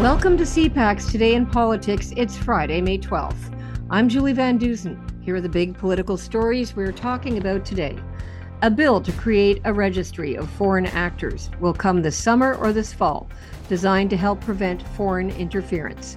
Welcome to CPAC's Today in Politics. It's Friday, May 12th. I'm Julie Van Dusen. Here are the big political stories we're talking about today. A bill to create a registry of foreign actors will come this summer or this fall, designed to help prevent foreign interference.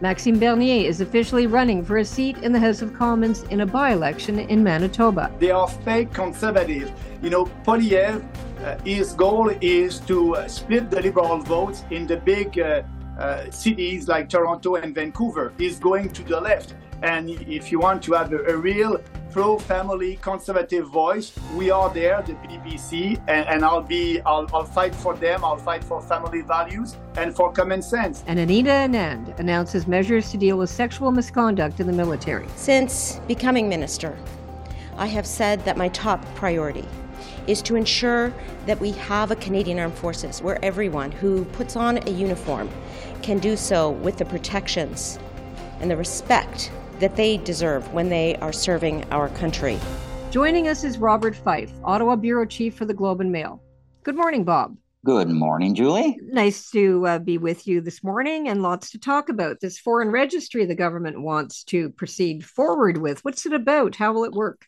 Maxime Bernier is officially running for a seat in the House of Commons in a by election in Manitoba. They are fake conservatives. You know, Poilievre, uh, his goal is to uh, split the Liberal votes in the big uh, Uh, cities like Toronto and Vancouver. is going to the left. And if you want to have a, a real pro family conservative voice, we are there, the PPC, and, and I'll be, I'll, I'll, fight for them. I'll fight for family values and for common sense. And Anita Anand announces measures to deal with sexual misconduct in the military. Since becoming minister, I have said that my top priority is to ensure that we have a Canadian Armed Forces where everyone who puts on a uniform can do so with the protections and the respect that they deserve when they are serving our country. Joining us is Robert Fife, Ottawa Bureau Chief for the Globe and Mail. Good morning, Bob. Good morning, Julie. Nice to uh, be with you this morning and lots to talk about. This foreign registry the government wants to proceed forward with. What's it about? How will it work?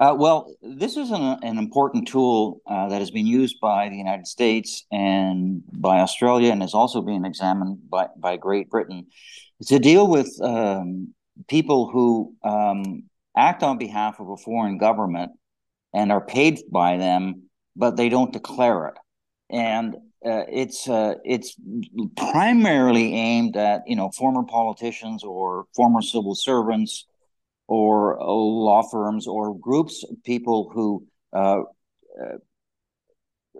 Uh, well, this is an, an important tool uh, that has been used by the United States and by Australia and is also being examined by, by Great Britain to deal with um, people who um, act on behalf of a foreign government and are paid by them, but they don't declare it. And uh, it's uh, it's primarily aimed at you know former politicians or former civil servants or uh, law firms or groups of people who uh, uh,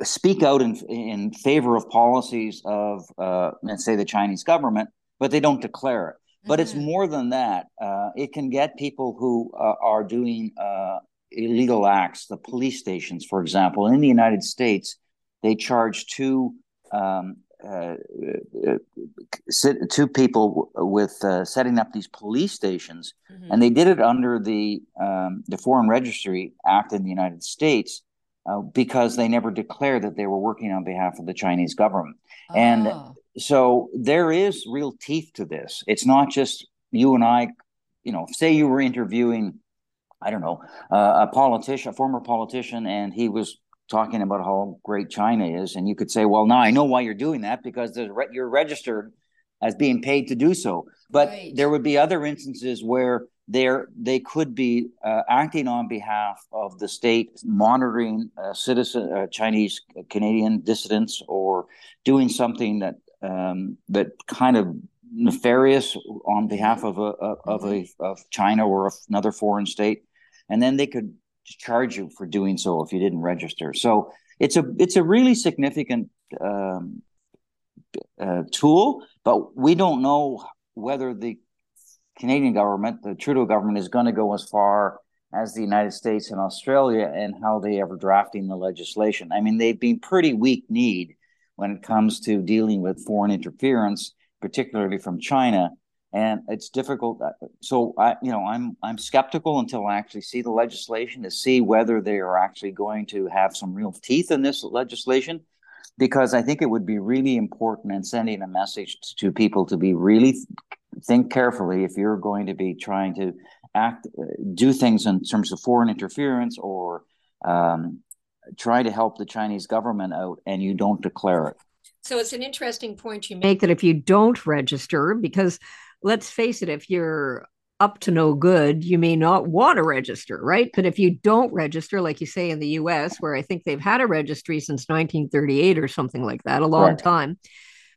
speak out in in favor of policies of uh, let's say the Chinese government, but they don't declare it. But mm-hmm. it's more than that. Uh, it can get people who uh, are doing illegal acts. The police stations, for example, in the United States, they charge two um, uh, two people with uh, setting up these police stations, mm-hmm. and they did it under the um, the Foreign Registry Act in the United States uh, because they never declared that they were working on behalf of the Chinese government. Oh. And ah. so there is real teeth to this. It's not just you and I. You know, say you were interviewing, I don't know, uh, a politician, a former politician, and he was talking about how great China is, and you could say, "Well, now I know why you're doing that because re- you're registered as being paid to do so." But right. there would be other instances where there they could be uh, acting on behalf of the state, monitoring uh, citizen uh, Chinese Canadian dissidents, or doing something that um, that kind of nefarious on behalf of a of a mm-hmm. of China or another foreign state, and then they could charge you for doing so if you didn't register. So it's a it's a really significant um, uh, tool, but we don't know whether the Canadian government, the Trudeau government, is going to go as far as the United States and Australia and how they ever drafting the legislation. I mean, they've been pretty weak kneed when it comes to dealing with foreign interference, particularly from China and it's difficult. Uh, so I, you know, I'm I'm skeptical until I actually see the legislation to see whether they are actually going to have some real teeth in this legislation, because I think it would be really important in sending a message to people to be really think carefully if you're going to be trying to act, uh, do things in terms of foreign interference or um, try to help the Chinese government out, and you don't declare it. So it's an interesting point you make that if you don't register, because let's face it, if you're up to no good, you may not want to register, right? But if you don't register, like you say in the US, where I think they've had a registry since 1938 or something like that, a long right. time,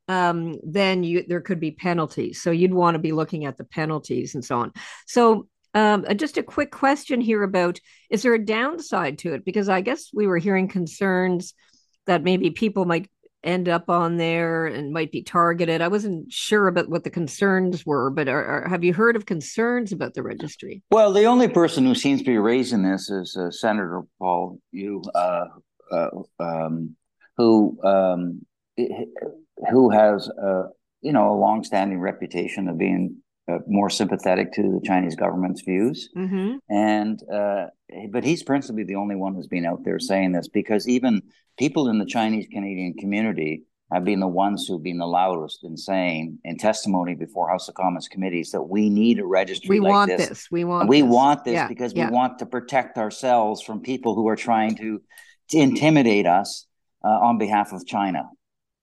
um, then you there could be penalties. So you'd want to be looking at the penalties and so on. So um, uh, just a quick question here about is there a downside to it? Because I guess we were hearing concerns that maybe people might end up on there and might be targeted. I wasn't sure about what the concerns were, but are, are, have you heard of concerns about the registry? Well, the only person who seems to be raising this is uh, Senator Pau Woo, uh, uh, um, who um, who has uh, you know a longstanding reputation of being uh, more sympathetic to the Chinese government's views, mm-hmm. and uh, but he's principally the only one who's been out there saying this because even people in the Chinese Canadian community have been the ones who've been the loudest in saying in testimony before House of Commons committees that we need a registry. We like want this. this. We want. we this. want this Yeah, because yeah. we want to protect ourselves from people who are trying to, to intimidate us uh, on behalf of China.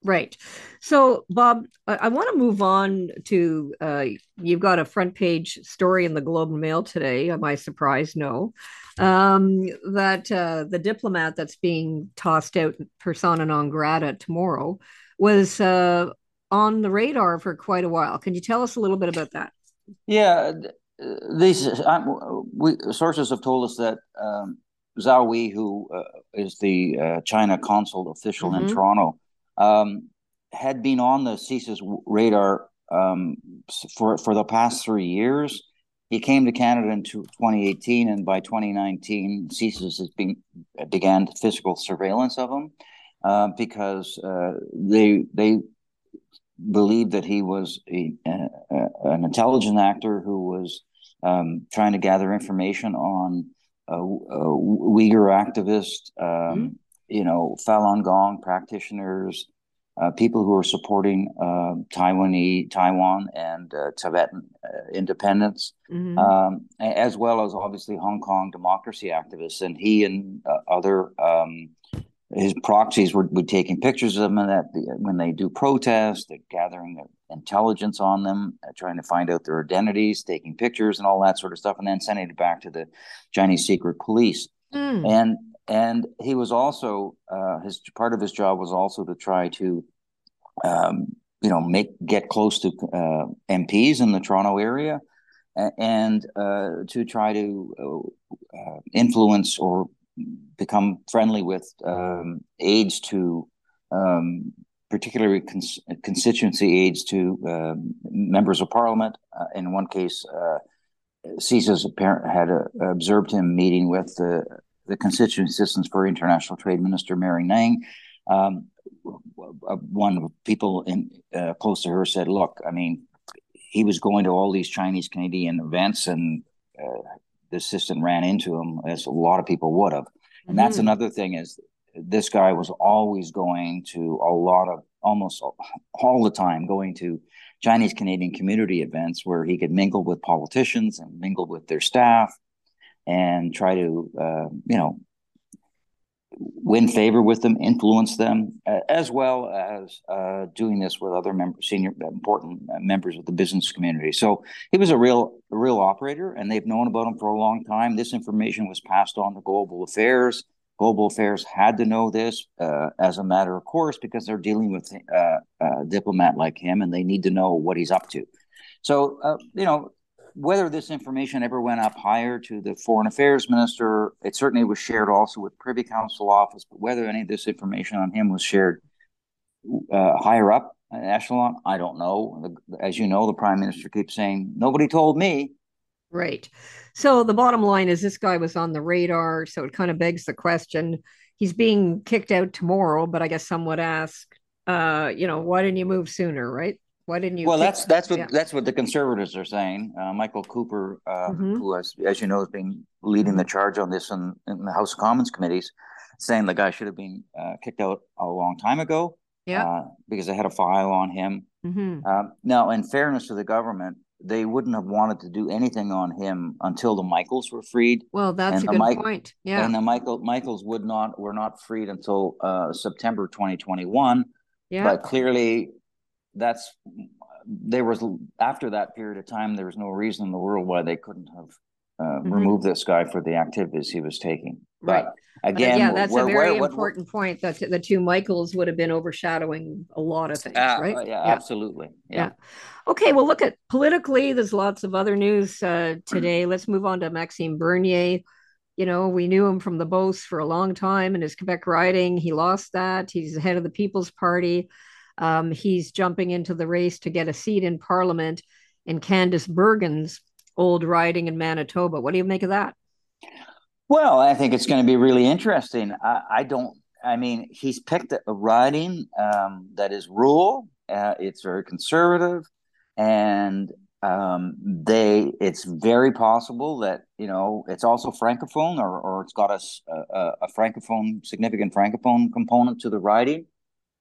Right. So, Bob, I, I want to move on to uh, you've got a front page story in the Globe and Mail today. Am I surprised? No. Um, that uh, the diplomat that's being tossed out persona non grata tomorrow was uh, on the radar for quite a while. Can you tell us a little bit about that? Yeah, uh, these we, sources have told us that um, Zhao Wei, who uh, is the uh, China consul official in Mhm. Toronto, um, had been on the CSIS radar um, for for the past three years. He came to Canada in 2018, and by 2019, CSIS has been began physical surveillance of him uh, because uh, they they believed that he was a, a, an intelligent actor who was um, trying to gather information on uh, Uyghur activists, um, you know, Falun Gong practitioners, uh, people who are supporting uh, Taiwanese, Taiwan and uh, Tibetan uh, independence, Mhm. um, as well as obviously Hong Kong democracy activists. And he and uh, other um, his proxies were, were taking pictures of them, and that the, when they do protests, they're gathering their intelligence on them, uh, trying to find out their identities, taking pictures and all that sort of stuff, and then sending it back to the Chinese secret police. Mm. And and he was also uh, his part of his job was also to try to, um, you know, make get close to uh, MPs in the Toronto area, and uh, to try to uh, uh, influence or become friendly with um, aides to, um, particularly cons- constituency aides to um members of parliament. Uh, in one case, uh, CSIS apparent had observed him meeting with the the Constituent Assistance for International Trade Minister Mary Ng. Um, w- one of the people in uh, close to her said, "Look, I mean, he was going to all these Chinese Canadian events, and uh, the assistant ran into him, as a lot of people would have." And that's Mhm. another thing is this guy was always going to a lot of almost all the time going to Chinese Canadian community events where he could mingle with politicians and mingle with their staff and try to uh, you know win favor with them, influence them, uh, as well as uh, doing this with other senior important members of the business community. So he was a real, a real operator, and they've known about him for a long time. This information was passed on to Global Affairs. Global Affairs had to know this uh, as a matter of course because they're dealing with uh, a diplomat like him, and they need to know what he's up to. So uh, you know, whether this information ever went up higher to the foreign affairs minister, it certainly was shared also with Privy Council office. But whether any of this information on him was shared uh, higher up in echelon, I don't know. As you know, the prime minister keeps saying nobody told me. Right. So the bottom line is this guy was on the radar. So it kind of begs the question. He's being kicked out tomorrow, but I guess some would ask, uh, you know, why didn't you move sooner, right? Why didn't you? well, kick- that's that's what yeah. that's what the conservatives are saying. Uh, Michael Cooper, uh, Mhm. who, as, as you know, has been leading the charge on this in, in the House of Commons committees, saying the guy should have been uh, kicked out a long time ago. Yeah. uh, because they had a file on him. Mhm. Um, now, in fairness to the government, they wouldn't have wanted to do anything on him until the Michaels were freed, Well, that's And a good Mike- point. Yeah. and the Michael Michaels would not were not freed until uh, September 2021. yeah. But clearly, that's there was after that period of time, there was no reason in the world why they couldn't have uh, Mhm. removed this guy for the activities he was taking. Right. But But again, yeah, that's where- a very where- what- important point that the two Michaels would have been overshadowing a lot of things, uh, right? yeah, absolutely. Yeah. Okay, well, look at politically, there's lots of other news uh, today. Let's move on to Maxime Bernier. You know, we knew him from the Beauce for a long time in his Quebec riding. He lost that. He's the head of the People's Party. Um, he's jumping into the race to get a seat in Parliament in Candice Bergen's old riding in Manitoba. What do you make of that? Well, I think it's going to be really interesting. I, I don't. I mean, he's picked a riding um, that is rural. Uh, it's very conservative, and um, they. It's very possible that you know it's also francophone, or or it's got a francophone, significant francophone component to the riding.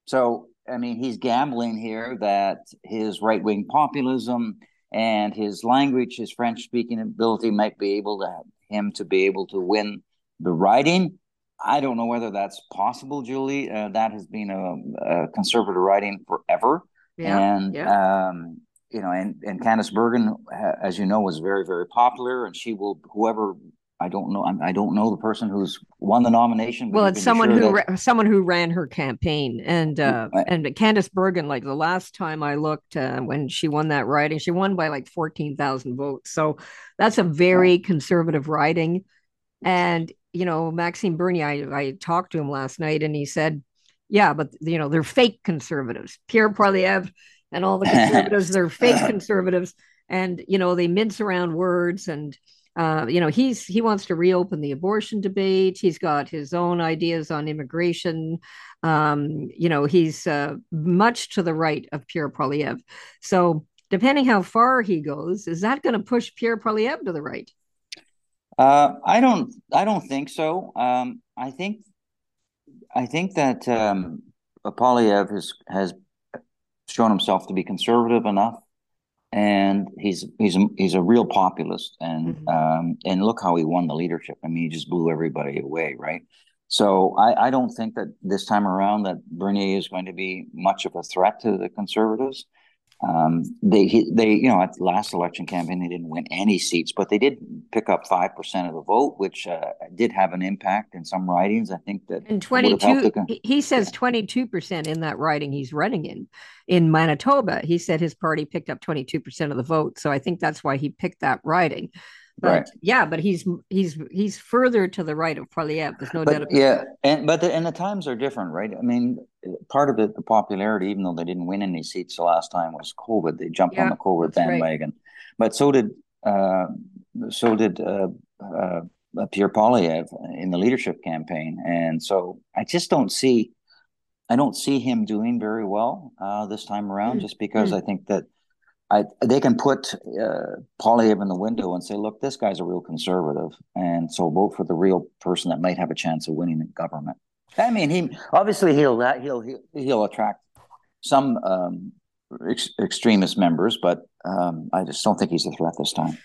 So I mean, he's gambling here that his right wing populism and his language, his French speaking ability might be able to him to be able to win the riding. I don't know whether that's possible, Julie. Uh, that has been a, a, conservative riding forever. Yeah, and yeah. Um, you know, and and Candice Bergen, as you know, was very very popular, and she will whoever I don't know. I don't know the person who's won the nomination. Well, it's someone sure who that... ra- someone who ran her campaign, and uh, and Candice Bergen. Like the last time I looked, uh, when she won that riding, she won by like fourteen thousand votes. So that's a very conservative riding. And you know, Maxime Bernier, I, I talked to him last night, and he said, "Yeah, but you know, they're fake conservatives. Pierre Poilievre and all the conservatives, they're fake conservatives, and you know, they mince around words and." Uh, you know, he's he wants to reopen the abortion debate. He's got his own ideas on immigration. Um, you know, he's uh, much to the right of Pierre Poilievre. So, depending how far he goes, is that going to push Pierre Poilievre to the right? Uh, I don't. I don't think so. Um, I think. I think that um, Poilievre has has shown himself to be conservative enough and he's he's a, he's a real populist and mm-hmm. um, and look how he won the leadership. I mean he just blew everybody away right? So I, I don't think that this time around that bernier is going to be much of a threat to the conservatives um, they they you know at the last election campaign they didn't win any seats, but they did pick up five percent of the vote, which uh, did have an impact in some writings. I think that and twenty two. He says twenty two percent in that riding he's running in in Manitoba. He said his party picked up twenty two percent of the vote, so I think that's why he picked that riding. But right. yeah, but he's he's he's further to the right of Poilievre. There's no but, doubt about yeah, that. and but the, and the times are different, right? I mean, part of it, the popularity, even though they didn't win any seats the last time, was COVID. They jumped yeah, on the COVID bandwagon, right. but so did uh, so did uh, uh, Pierre Poilievre in the leadership campaign, and so I just don't see. I don't see him doing very well uh, this time around, mm. just because mm. I think that I, they can put uh, Poilievre in the window and say, look, this guy's a real conservative. And so vote for the real person that might have a chance of winning the government. I mean, he obviously he'll he'll he'll, he'll attract some um, ex- extremist members, but um, I just don't think he's a threat this time.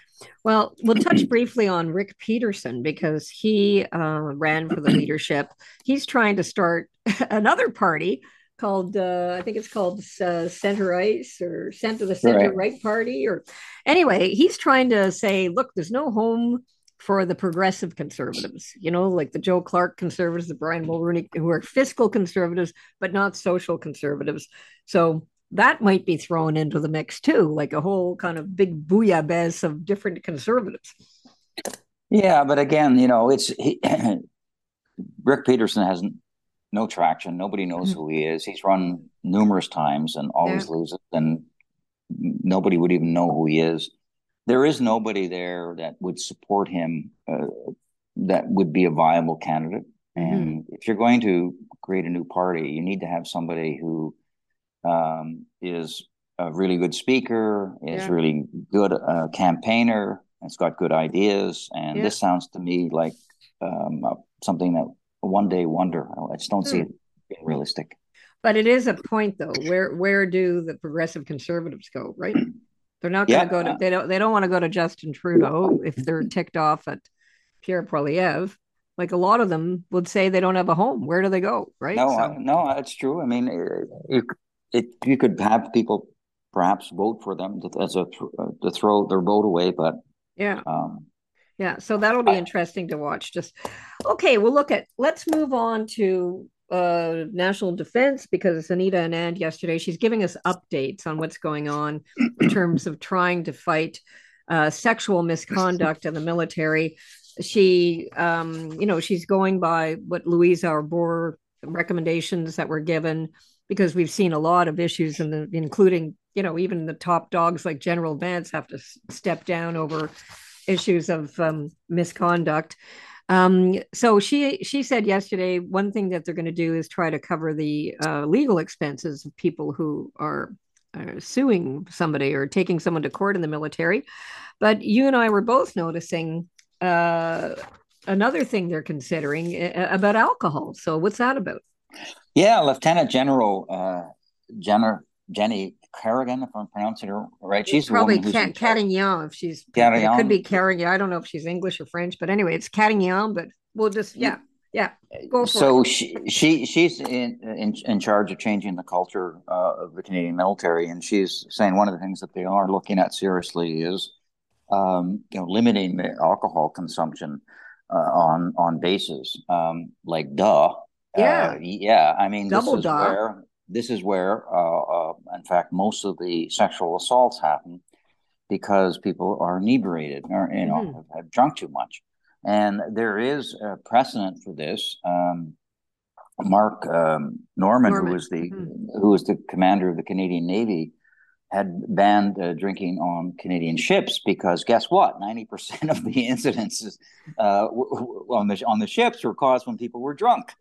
Well, we'll touch briefly on Rick Peterson because he uh, ran for the leadership. He's trying to start another party called uh, I think it's called uh, Center Ice or Center the Center right. right Party or anyway, he's trying to say, look, there's no home for the progressive conservatives, you know, like the Joe Clark conservatives, the Brian Mulroney, who are fiscal conservatives but not social conservatives. So that might be thrown into the mix too, like a whole kind of big bouillabaisse of different conservatives. Yeah, but again, you know, it's he, Rick Peterson hasn't no traction. Nobody knows mm-hmm. who he is. He's run numerous times and always yeah. loses, and nobody would even know who he is. There is nobody there that would support him uh, that would be a viable candidate. Mm-hmm. And if you're going to create a new party, you need to have somebody who um, is a really good speaker, is yeah. really good uh, campaigner, has got good ideas. And yeah. this sounds to me like um, uh, something that one day wonder. I just don't hmm. see it being realistic. But it is a point though. Where where do the progressive conservatives go? Right? They're not going to yeah. go to they don't they don't want to go to Justin Trudeau if they're ticked off at Pierre Poilievre. Like a lot of them would say they don't have a home. Where do they go? Right? No, so. no, that's true. I mean, it, it, you could have people perhaps vote for them to, as a to throw their vote away, but yeah, um, yeah so that'll be interesting to watch just okay we'll look at let's move on to uh national defense because anita and anand yesterday she's giving us updates on what's going on in terms of trying to fight uh, sexual misconduct in the military she um you know she's going by what louise arbour recommendations that were given because we've seen a lot of issues in the including you know even the top dogs like general vance have to step down over issues of um, misconduct. Um, so she she said yesterday one thing that they're going to do is try to cover the uh, legal expenses of people who are, suing somebody or taking someone to court in the military. But you and I were both noticing uh, another thing they're considering uh, about alcohol. So what's that about? Yeah, Lieutenant General uh, Jenner Jenny Kerrigan, if I'm pronouncing her right. She's probably Cat- if she's Carignan. It could be Carignan. I don't know if she's English or French, but anyway, it's Carignan. But we'll just yeah. Yeah, go so it. she she she's in, in in charge of changing the culture uh, of the Canadian military, and she's saying one of the things that they are looking at seriously is, um, you know, limiting the alcohol consumption uh, on on bases. Um, like, duh. Yeah, uh, yeah. I mean, Double this is duh. where this is where, uh, uh, in fact, most of the sexual assaults happen because people are inebriated or you know mm-hmm. have, have drunk too much. And there is a precedent for this. Um, Mark um, Norman, Norman, who was the mm-hmm. who was the commander of the Canadian Navy, had banned uh, drinking on Canadian ships because guess what? Ninety percent of the incidences uh, on the on the ships were caused when people were drunk.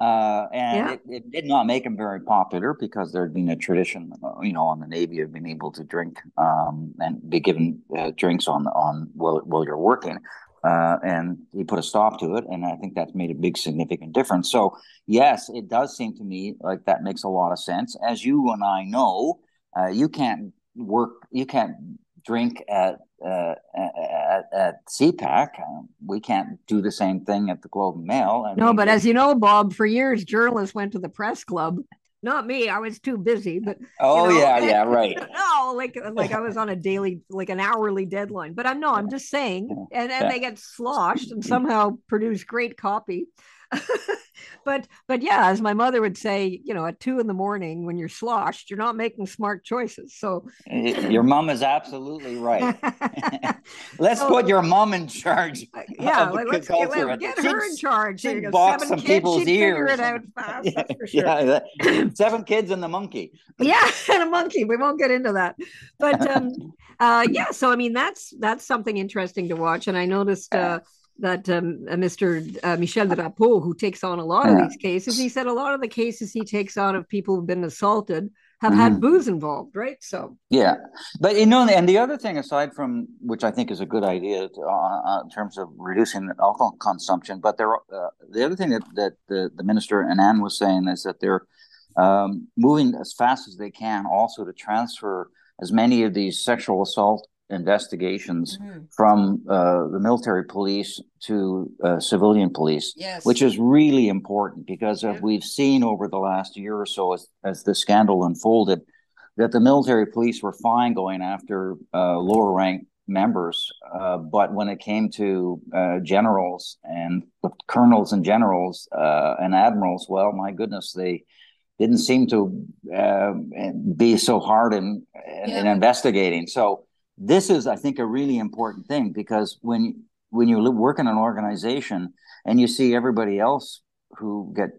Uh, and yeah. it, it, did not make them very popular because there had been a tradition, uh, you know, on the Navy of being able to drink um, and be given uh, drinks on on while, while you're working. Uh, and he put a stop to it, and I think that's made a big significant difference. So yes, it does seem to me like that makes a lot of sense. As you and I know, uh, you can't work, you can't drink at uh, at, at CPAC. Um, we can't do the same thing at the Globe and Mail. I no, mean, but as you know, Bob, for years journalists went to the press club. Not me i was too busy but oh you know, yeah yeah right. No like like i was on a daily like an hourly deadline but i'm no i'm just saying and and they get sloshed and somehow produce great copy but but yeah, as my mother would say, you know, at two in the morning when you're sloshed, you're not making smart choices. So your mom is absolutely right. let's so, put your mom in charge. Uh, yeah, let's get, let, get her in charge. She'd box some kids, people's ears. Figure it out fast. That's for sure. Yeah, that, seven kids and the monkey. yeah, and a monkey. We won't get into that, but um, uh, yeah. So I mean, that's that's something interesting to watch, and I noticed. Uh, that um, uh, Mr. Uh, Michel Drapeau, who takes on a lot yeah. of these cases, he said a lot of the cases he takes on of people who've been assaulted have mm-hmm. had booze involved, right? So yeah, but you know, and the other thing aside from which I think is a good idea to, uh, uh in terms of reducing alcohol consumption, but there uh, the other thing that that the, the minister Anand was saying is that they're um, moving as fast as they can also to transfer as many of these sexual assault investigations mm-hmm. from uh, the military police to uh, civilian police, yes. which is really important because yeah. we've seen over the last year or so as, as the scandal unfolded that the military police were fine going after uh, lower rank members, uh, but when it came to uh, generals and colonels and generals uh, and admirals, well, my goodness, they didn't seem to be so hard in, in, yeah. in investigating. So this is, I think, a really important thing because when when you work in an organization and you see everybody else who get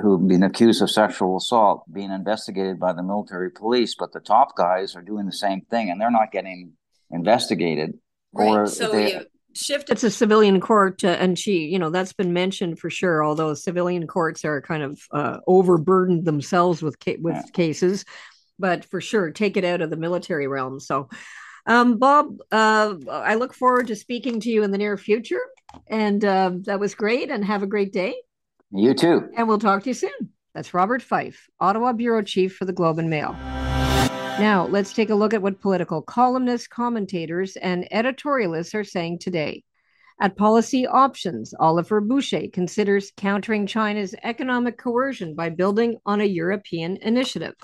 who've been accused of sexual assault being investigated by the military police, but the top guys are doing the same thing and they're not getting investigated. Right. Or so they, you shift it to civilian court, uh, and she, you know, that's been mentioned for sure. Although civilian courts are kind of uh, overburdened themselves with ca- with yeah. cases, but for sure, take it out of the military realm. So um, Bob, uh, I look forward to speaking to you in the near future. And uh, that was great. And have a great day. You too. And we'll talk to you soon. That's Robert Fife, Ottawa Bureau Chief for the Globe and Mail. Now, let's take a look at what political columnists, commentators, and editorialists are saying today. At Policy Options, Oliver Boucher considers countering China's economic coercion by building on a European initiative.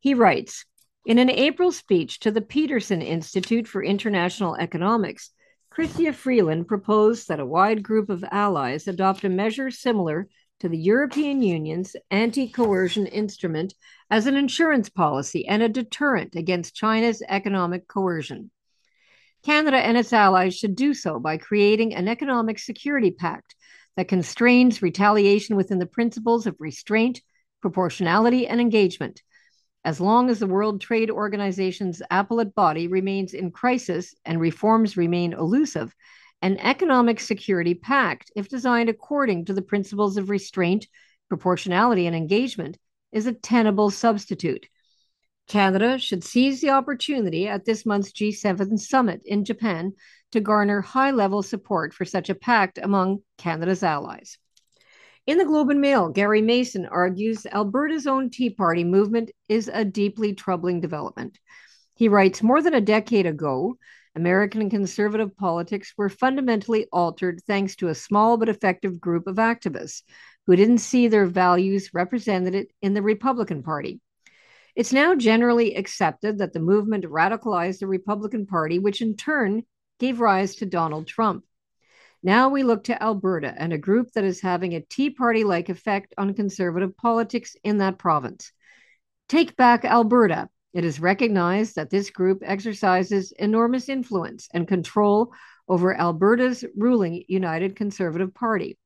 He writes in an April speech to the Peterson Institute for International Economics, Chrystia Freeland proposed that a wide group of allies adopt a measure similar to the European Union's anti coercion instrument as an insurance policy and a deterrent against China's economic coercion. Canada and its allies should do so by creating an economic security pact that constrains retaliation within the principles of restraint, proportionality, and engagement as long as the World Trade Organization's appellate body remains in crisis and reforms remain elusive, an economic security pact, if designed according to the principles of restraint, proportionality, and engagement, is a tenable substitute. Canada should seize the opportunity at this month's G7 summit in Japan to garner high level support for such a pact among Canada's allies. In the Globe and Mail, Gary Mason argues Alberta's own Tea Party movement is a deeply troubling development. He writes More than a decade ago, American conservative politics were fundamentally altered thanks to a small but effective group of activists who didn't see their values represented in the Republican Party. It's now generally accepted that the movement radicalized the Republican Party, which in turn gave rise to Donald Trump. Now we look to Alberta and a group that is having a Tea Party like effect on conservative politics in that province. Take Back Alberta. It is recognized that this group exercises enormous influence and control over Alberta's ruling United Conservative Party.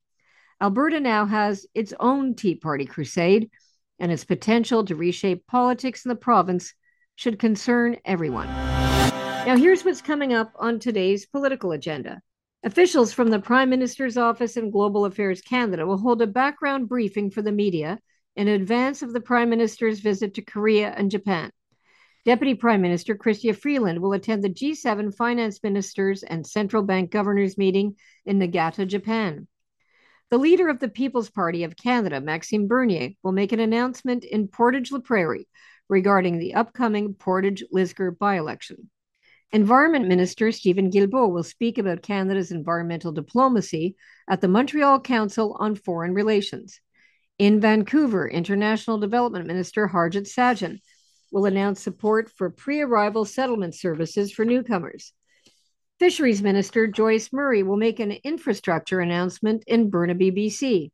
Alberta now has its own Tea Party crusade, and its potential to reshape politics in the province should concern everyone. Now, here's what's coming up on today's political agenda. Officials from the Prime Minister's Office and Global Affairs Canada will hold a background briefing for the media in advance of the Prime Minister's visit to Korea and Japan. Deputy Prime Minister Chrystia Freeland will attend the G7 finance ministers and central bank governors meeting in Niigata, Japan. The leader of the People's Party of Canada, Maxime Bernier, will make an announcement in Portage la Prairie regarding the upcoming Portage Lisgar by election. Environment Minister Stephen Guilbeault will speak about Canada's environmental diplomacy at the Montreal Council on Foreign Relations. In Vancouver, International Development Minister Harjit Sajjan will announce support for pre arrival settlement services for newcomers. Fisheries Minister Joyce Murray will make an infrastructure announcement in Burnaby, BC.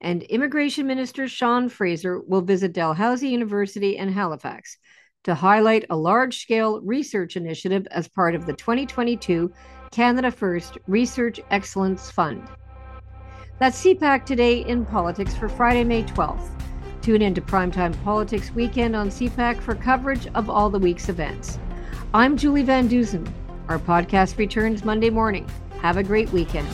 And Immigration Minister Sean Fraser will visit Dalhousie University in Halifax to highlight a large scale research initiative as part of the 2022 Canada First Research Excellence Fund. That's CPAC Today in Politics for Friday, May 12th. Tune in to Primetime Politics Weekend on CPAC for coverage of all the week's events. I'm Julie Van Dusen. Our podcast returns Monday morning. Have a great weekend.